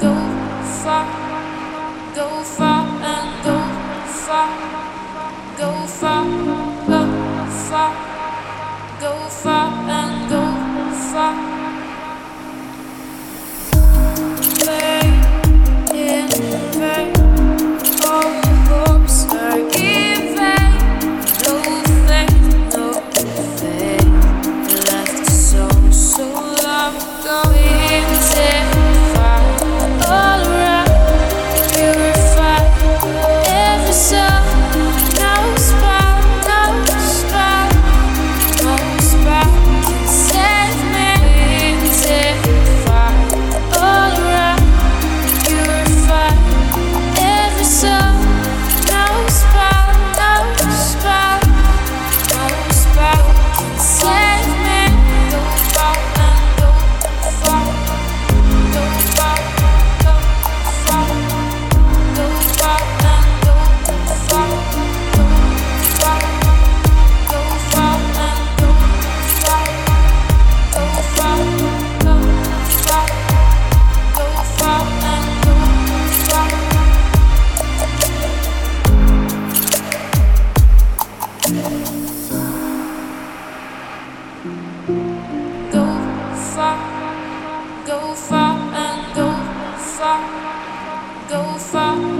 go far, go far. Far, go far and go far. Go far,